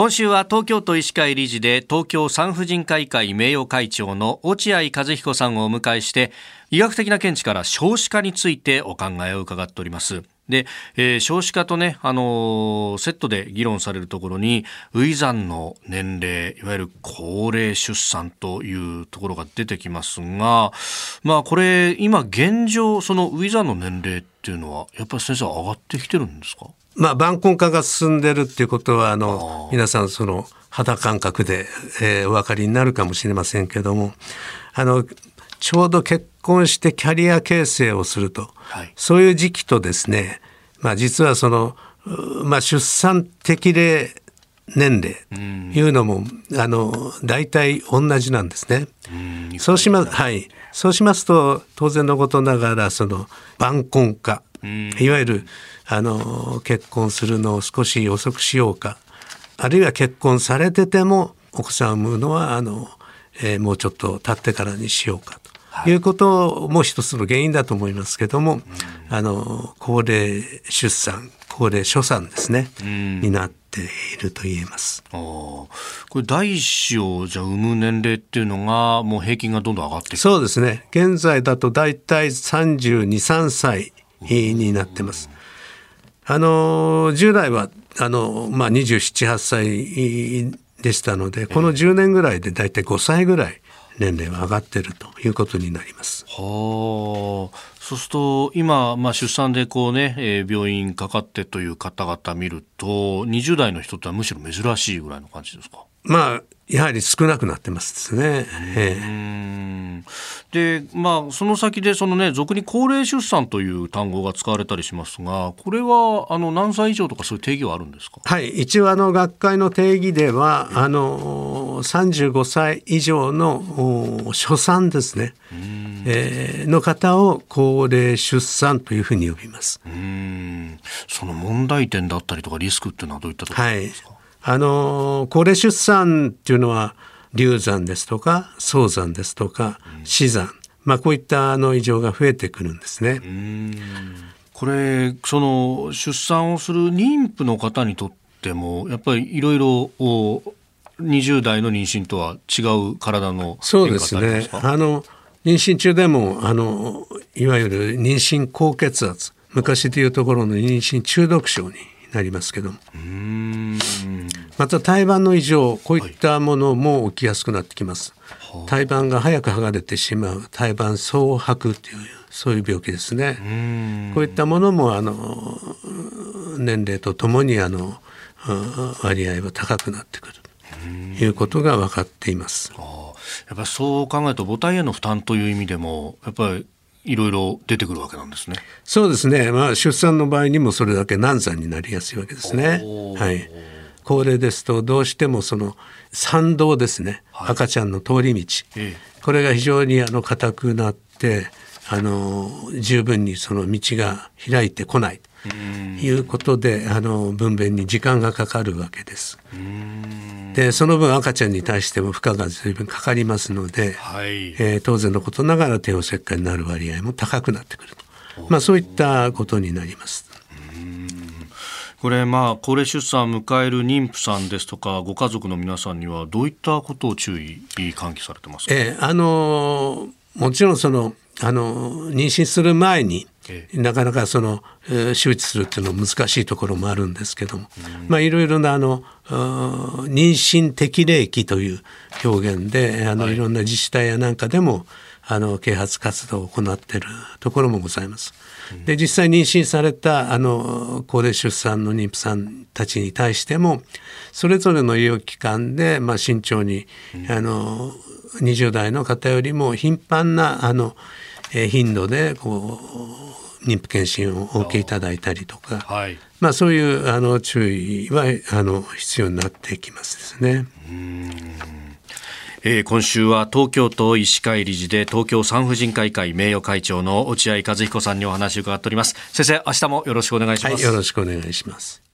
今週は東京都医師会理事で東京産婦人科医会名誉会長の落合和彦さんをお迎えして医学的な見地から少子化についてお考えを伺っております。で、えー、少子化とね、あのー、セットで議論されるところに、初産の年齢、いわゆる高齢出産というところが出てきますが、まあこれ、今現状、その初産の年齢っていうのは、やっぱり先生上がってきてるんですか？まあ、晩婚化が進んでるっていうことは、あの、皆さんその肌感覚で、えー、お分かりになるかもしれませんけども、あの、ちょうど結婚してキャリア形成をすると、はい、そういう時期とですね、まあ、実はその、まあ、出産適齢年齢いうのも、うん、あの大体同じなんですね。うん、そうしますはい、そうしますと当然のことながらその晩婚化、うん、いわゆるあの結婚するのを少し遅くしようかあるいは結婚されててもお子さんを産むのはあの、えー、もうちょっと経ってからにしようかということも一つの原因だと思いますけども、あの高齢出産高齢初産ですね、になっていると言えます。これ第一子をじゃ産む年齢っていうのがもう平均がどんどん上がってそうですね。現在だと大体三十二三歳になってます。あの従来はあのまあ二十七八歳でしたので、この10年ぐらいで大体5歳ぐらい年齢は上がってるということになります。はあ、そうすると今、まあ、出産でこうね、えー、病院かかってという方々見ると20代の人ってはむしろ珍しいぐらいの感じですか？まあやはり少なくなってますね。で、まあ、その先で、そのね、俗に高齢出産という単語が使われたりしますが、これは、あの、何歳以上とかそういう定義はあるんですか？はい。一応、あの、学会の定義では、あの、35歳以上の初産ですね、えー、の方を高齢出産というふうに呼びます。その問題点だったりとかリスクっていうのはどういったところですか、はいあの高齢出産っていうのは流産ですとか早産ですとか死産、まあ、こういったあの異常が増えてくるんですね。これその出産をする妊婦の方にとってもやっぱりいろいろ20代の妊娠とは違う体のそうですね。あの妊娠中でもあのいわゆる妊娠高血圧昔でいうところの妊娠中毒症になりますけども。また胎盤の異常こういったものも起きやすくなってきます、はい、胎盤が早く剥がれてしまう胎盤総白というそういう病気ですね。こういったものもあの年齢とともにあの割合は高くなってくる。ということが分かっています。やっぱりそう考えると母体への負担という意味でもやっぱりいろいろ出てくるわけなんですね。そうですね。まあ出産の場合にもそれだけ難産になりやすいわけですね。はい。高齢ですとどうしてもその産道ですね、はい、赤ちゃんの通り道、ええ、これが非常にあの硬くなってあの十分にその道が開いてこない。ということであの分娩に時間がかかるわけです。でその分赤ちゃんに対しても負荷が随分かかりますので、はい、えー、当然のことながら帝王切開になる割合も高くなってくると、まあ、そういったことになります。これまあ高齢出産を迎える妊婦さんですとかご家族の皆さんにはどういったことを注意喚起されてますか、えー、あのもちろんそのあの妊娠する前になかなかその、えー、周知するっていうのは難しいところもあるんですけども、まあ、いろいろなあの妊娠適齢期という表現であの、はい、いろんな自治体やなんかでもあの啓発活動を行っているところもございます。で実際妊娠されたあの高齢出産の妊婦さんたちに対してもそれぞれの医療機関で、まあ、慎重に、あの20代の方よりも頻繁なあのえ頻度でこう妊婦検診をお受けいただいたりとか、はい、まあ、そういうあの注意はあの必要になってきますですね。えー、今週は東京都医師会理事で東京産婦人科医会名誉会長の落合和彦さんにお話を伺っております。先生明日もよろしくお願いします、はい、よろしくお願いします